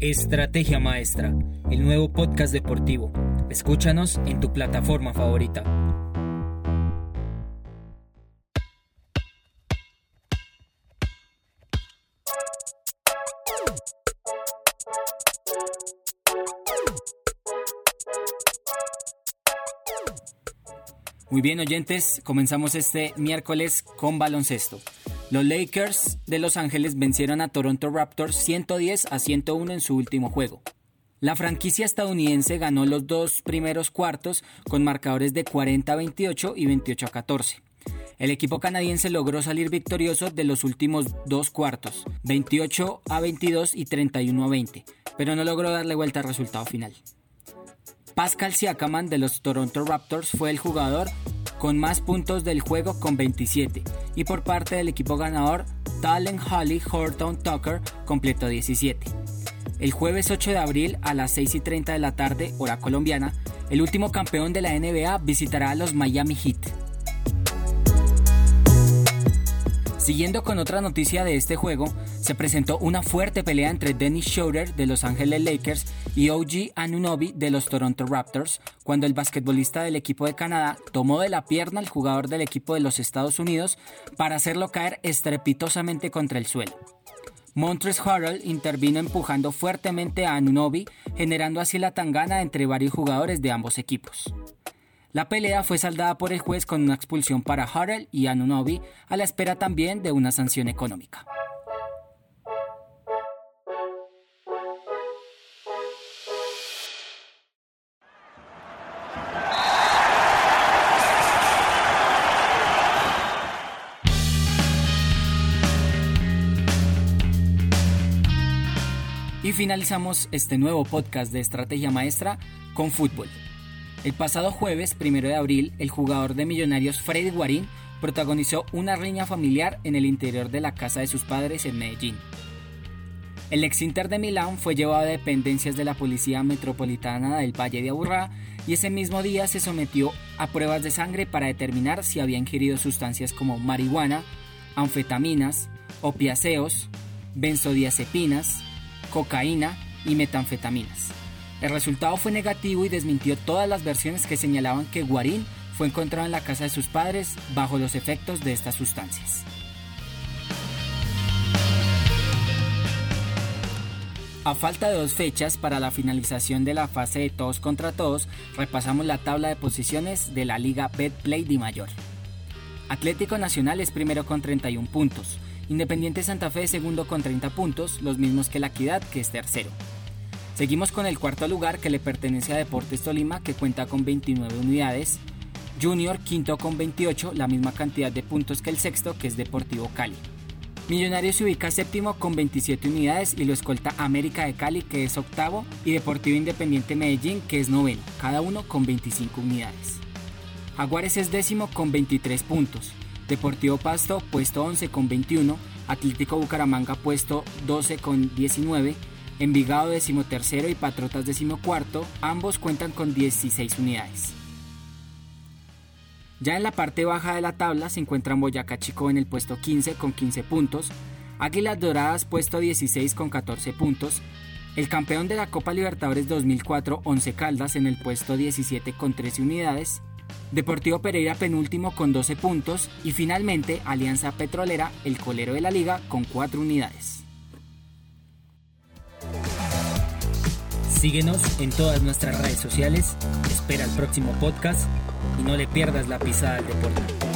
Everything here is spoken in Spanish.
Estrategia Maestra, el nuevo podcast deportivo. Escúchanos en tu plataforma favorita. Muy bien oyentes, comenzamos este miércoles con baloncesto. Los Lakers de Los Ángeles vencieron a Toronto Raptors 110 a 101 en su último juego. La franquicia estadounidense ganó los dos primeros cuartos con marcadores de 40 a 28 y 28 a 14. El equipo canadiense logró salir victorioso de los últimos dos cuartos, 28 a 22 y 31 a 20, pero no logró darle vuelta al resultado final. Pascal Siakaman de los Toronto Raptors fue el jugador con más puntos del juego con 27 y por parte del equipo ganador Talen Holly Horton Tucker completó 17. El jueves 8 de abril a las 6 y 30 de la tarde, hora colombiana, el último campeón de la NBA visitará a los Miami Heat. Siguiendo con otra noticia de este juego, se presentó una fuerte pelea entre Dennis Schroeder de Los Angeles Lakers y OG Anunobi de los Toronto Raptors, cuando el basquetbolista del equipo de Canadá tomó de la pierna al jugador del equipo de los Estados Unidos para hacerlo caer estrepitosamente contra el suelo. Montres Harrell intervino empujando fuertemente a Anunobi, generando así la tangana entre varios jugadores de ambos equipos. La pelea fue saldada por el juez con una expulsión para Harrell y Anunobi, a la espera también de una sanción económica. Y finalizamos este nuevo podcast de Estrategia Maestra con fútbol. El pasado jueves, primero de abril, el jugador de Millonarios Freddy Guarín protagonizó una riña familiar en el interior de la casa de sus padres en Medellín. El ex Inter de Milán fue llevado a dependencias de la Policía Metropolitana del Valle de Aburrá y ese mismo día se sometió a pruebas de sangre para determinar si había ingerido sustancias como marihuana, anfetaminas, opiáceos, benzodiazepinas, cocaína y metanfetaminas. El resultado fue negativo y desmintió todas las versiones que señalaban que Guarín fue encontrado en la casa de sus padres bajo los efectos de estas sustancias. A falta de dos fechas para la finalización de la fase de todos contra todos, repasamos la tabla de posiciones de la Liga Betplay de Mayor. Atlético Nacional es primero con 31 puntos, Independiente Santa Fe es segundo con 30 puntos, los mismos que la Equidad, que es tercero. Seguimos con el cuarto lugar que le pertenece a Deportes Tolima que cuenta con 29 unidades. Junior quinto con 28, la misma cantidad de puntos que el sexto que es Deportivo Cali. Millonarios se ubica séptimo con 27 unidades y lo escolta América de Cali que es octavo y Deportivo Independiente Medellín que es noveno, cada uno con 25 unidades. Jaguares es décimo con 23 puntos, Deportivo Pasto puesto 11 con 21, Atlético Bucaramanga puesto 12 con 19, Envigado decimotercero y Patrotas decimocuarto, ambos cuentan con 16 unidades. Ya en la parte baja de la tabla se encuentran Boyacá Chico en el puesto 15 con 15 puntos, Águilas Doradas puesto 16 con 14 puntos, el campeón de la Copa Libertadores 2004 Once Caldas en el puesto 17 con 13 unidades, Deportivo Pereira penúltimo con 12 puntos y finalmente Alianza Petrolera, el colero de la liga, con 4 unidades. Síguenos en todas nuestras redes sociales, espera el próximo podcast y no le pierdas la pisada del deporte.